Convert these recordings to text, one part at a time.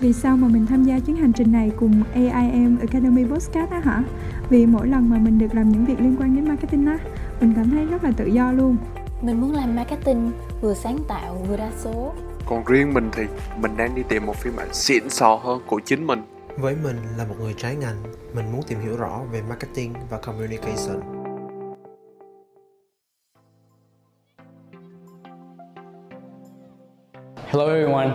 Vì sao mà mình tham gia chuyến hành trình này cùng AIM Academy Podcast á hả? Vì mỗi lần mà mình được làm những việc liên quan đến marketing á, mình cảm thấy rất là tự do luôn. Mình muốn làm marketing vừa sáng tạo vừa đa số. Còn riêng mình thì mình đang đi tìm một phiên bản xịn sò hơn của chính mình. Với mình là một người trái ngành, mình muốn tìm hiểu rõ về marketing và communication. Hello everyone,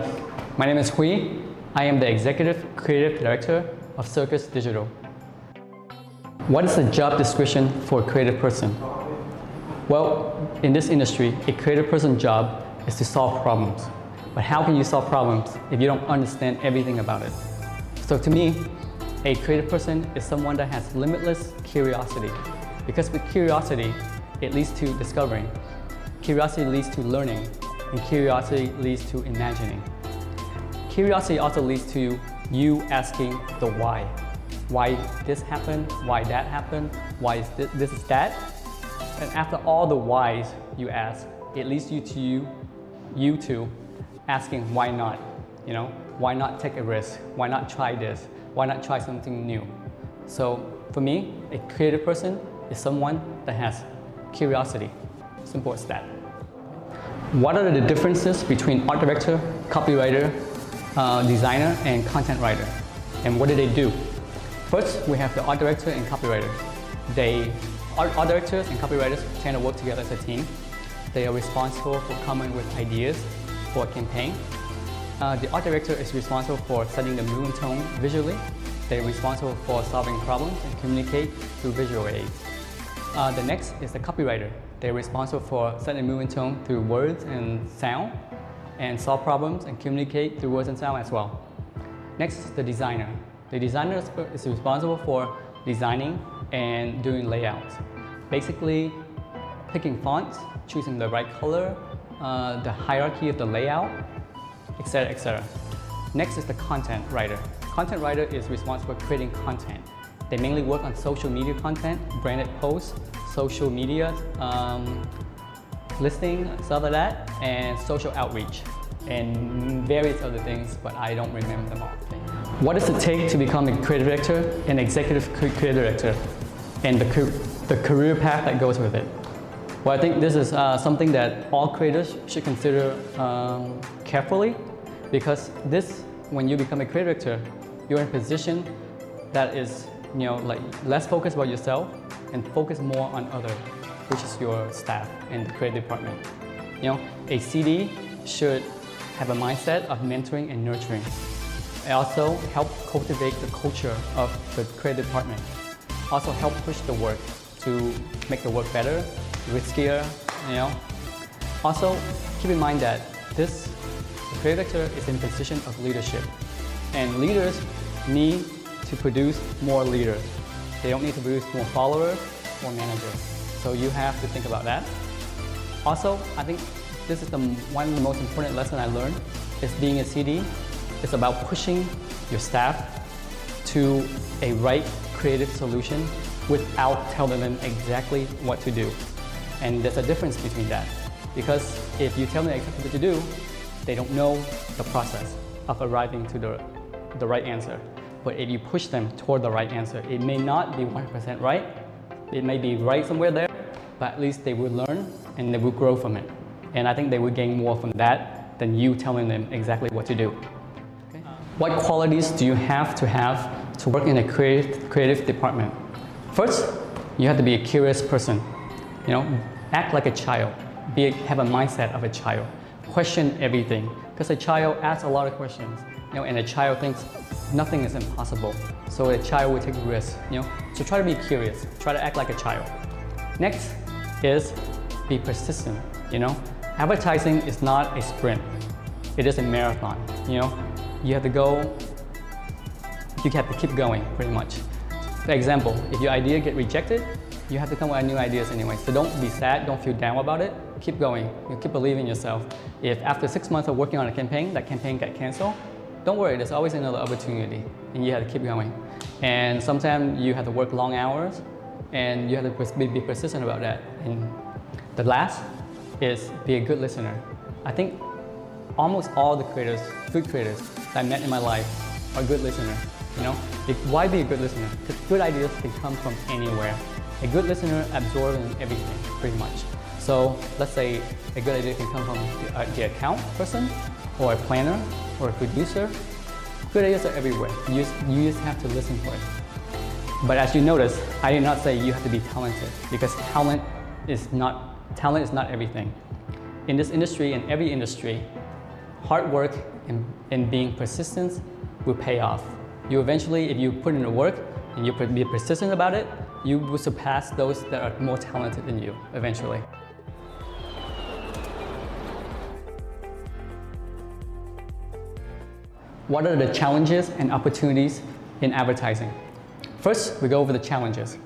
my name is Hui. I am the Executive Creative Director of Circus Digital. What is the job description for a creative person? Well, in this industry, a creative person's job is to solve problems. But how can you solve problems if you don't understand everything about it? So to me, a creative person is someone that has limitless curiosity. Because with curiosity, it leads to discovering. Curiosity leads to learning, and curiosity leads to imagining. Curiosity also leads to you asking the why. Why this happened, why that happened, why is this, this is that. And after all the whys you ask, it leads you to you, you to asking why not, you know? Why not take a risk? Why not try this? Why not try something new? So for me, a creative person is someone that has curiosity. Simple as that. What are the differences between art director, copywriter, uh, designer, and content writer? And what do they do? First, we have the art director and copywriter. They, art, art directors and copywriters tend to work together as a team. They are responsible for coming with ideas for a campaign uh, the art director is responsible for setting the mood and tone visually. They're responsible for solving problems and communicate through visual aids. Uh, the next is the copywriter. They're responsible for setting the mood and tone through words and sound and solve problems and communicate through words and sound as well. Next is the designer. The designer is responsible for designing and doing layouts. Basically, picking fonts, choosing the right color, uh, the hierarchy of the layout, etc., etc. Next is the content writer. Content writer is responsible for creating content. They mainly work on social media content, branded posts, social media, um, listing, stuff like that, and social outreach, and various other things, but I don't remember them all. What does it take to become a creative director, an executive creative director, and the, the career path that goes with it? Well, I think this is uh, something that all creators should consider um, carefully because this, when you become a creative director, you're in a position that is, you know, like less focused about yourself and focus more on others, which is your staff and the creative department. You know, a CD should have a mindset of mentoring and nurturing. It also help cultivate the culture of the creative department. Also help push the work to make the work better, riskier, you know. Also, keep in mind that this creative director is in position of leadership. And leaders need to produce more leaders. They don't need to produce more followers or managers. So you have to think about that. Also, I think this is the, one of the most important lessons I learned is being a CD. It's about pushing your staff to a right creative solution without telling them exactly what to do. And there's a difference between that. Because if you tell them exactly what to do, they don't know the process of arriving to the, the right answer. But if you push them toward the right answer, it may not be 100% right. It may be right somewhere there, but at least they will learn and they will grow from it. And I think they will gain more from that than you telling them exactly what to do. Okay? What qualities do you have to have to work in a creative, creative department? First, you have to be a curious person. You know, act like a child. Be a, have a mindset of a child question everything because a child asks a lot of questions, you know, and a child thinks nothing is impossible. So a child will take risks, you know. So try to be curious, try to act like a child. Next is be persistent, you know. Advertising is not a sprint, it is a marathon, you know. You have to go, you have to keep going pretty much. For example, if your idea get rejected, you have to come with new ideas anyway. So don't be sad, don't feel down about it. Keep going, you keep believing yourself. If after six months of working on a campaign, that campaign got canceled, don't worry, there's always another opportunity and you have to keep going. And sometimes you have to work long hours and you have to be, persistent about that. And the last is be a good listener. I think almost all the creators, good creators that I met in my life are good listeners. You know, why be a good listener? Because good ideas can come from anywhere. A good listener absorbs everything, pretty much. So let's say a good idea can come from the, uh, the account person, or a planner, or a producer. Good ideas are everywhere. You just, you just have to listen for it. But as you notice, I did not say you have to be talented because talent is not talent is not everything. In this industry, in every industry, hard work and, and being persistent will pay off. You eventually, if you put in the work and you be persistent about it, you will surpass those that are more talented than you eventually. What are the challenges and opportunities in advertising? First, we go over the challenges.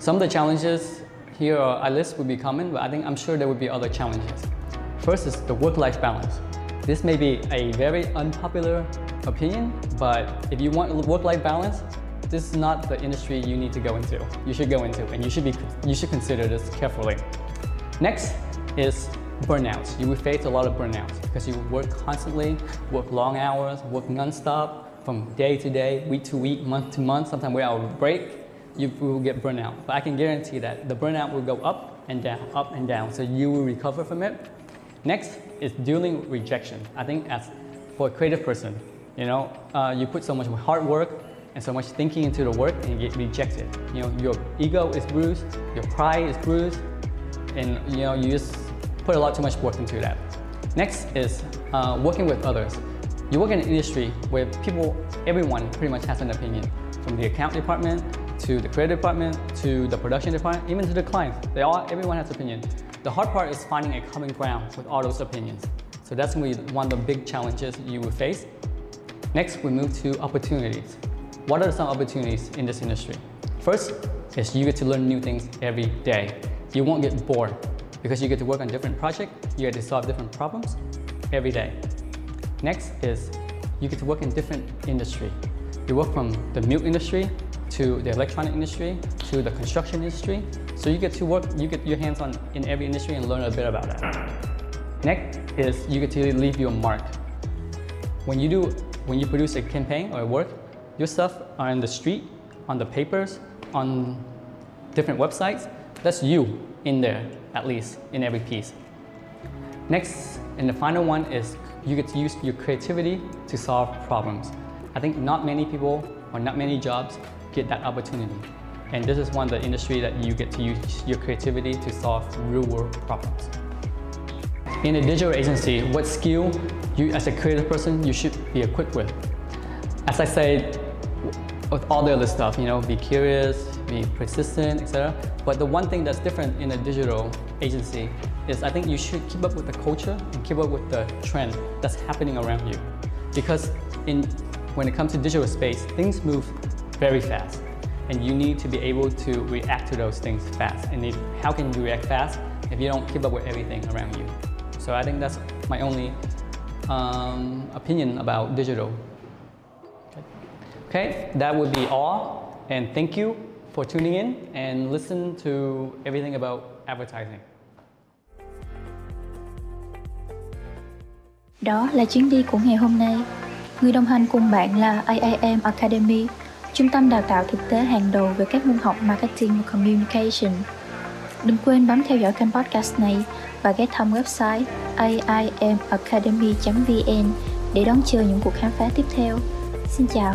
Some of the challenges here I list would be common, but I think I'm sure there would be other challenges. First is the work-life balance. This may be a very unpopular opinion, but if you want work-life balance, this is not the industry you need to go into. You should go into, and you should be you should consider this carefully. Next is burnouts. You will face a lot of burnouts because you work constantly, work long hours, work non-stop from day to day, week to week, month to month, sometimes without a break, you will get burnout. But I can guarantee that the burnout will go up and down, up and down, so you will recover from it. Next is dealing with rejection. I think as for a creative person, you know, uh, you put so much hard work and so much thinking into the work and you get rejected. You know, your ego is bruised, your pride is bruised, and you know, you just put a lot too much work into that. Next is uh, working with others. You work in an industry where people, everyone pretty much has an opinion, from the account department to the creative department to the production department, even to the clients. They all, everyone has opinion. The hard part is finding a common ground with all those opinions. So that's to be one of the big challenges you will face. Next, we move to opportunities. What are some opportunities in this industry? First is you get to learn new things every day. You won't get bored because you get to work on different projects, you get to solve different problems every day. Next is you get to work in different industry. You work from the milk industry to the electronic industry to the construction industry. So you get to work, you get your hands on in every industry and learn a bit about that. Next is you get to leave your mark. When you do, when you produce a campaign or a work, your stuff are in the street, on the papers, on different websites. That's you in there, at least in every piece. Next, and the final one is you get to use your creativity to solve problems. I think not many people or not many jobs get that opportunity. And this is one of the industry that you get to use your creativity to solve real world problems. In a digital agency, what skill you as a creative person you should be equipped with? As I said, with all the other stuff, you know, be curious, be persistent, etc. But the one thing that's different in a digital agency is I think you should keep up with the culture and keep up with the trend that's happening around you. Because in when it comes to digital space, things move very fast. And you need to be able to react to those things fast. And how can you react fast if you don't keep up with everything around you? So I think that's my only um, opinion about digital. Okay, that would be all. And thank you for tuning in and listen to everything about advertising. Đó là chuyến đi của ngày hôm nay. Người đồng hành cùng bạn là AIM Academy, trung tâm đào tạo thực tế hàng đầu về các môn học marketing và communication. Đừng quên bấm theo dõi kênh podcast này và ghé thăm website aimacademy.vn để đón chờ những cuộc khám phá tiếp theo. Xin chào!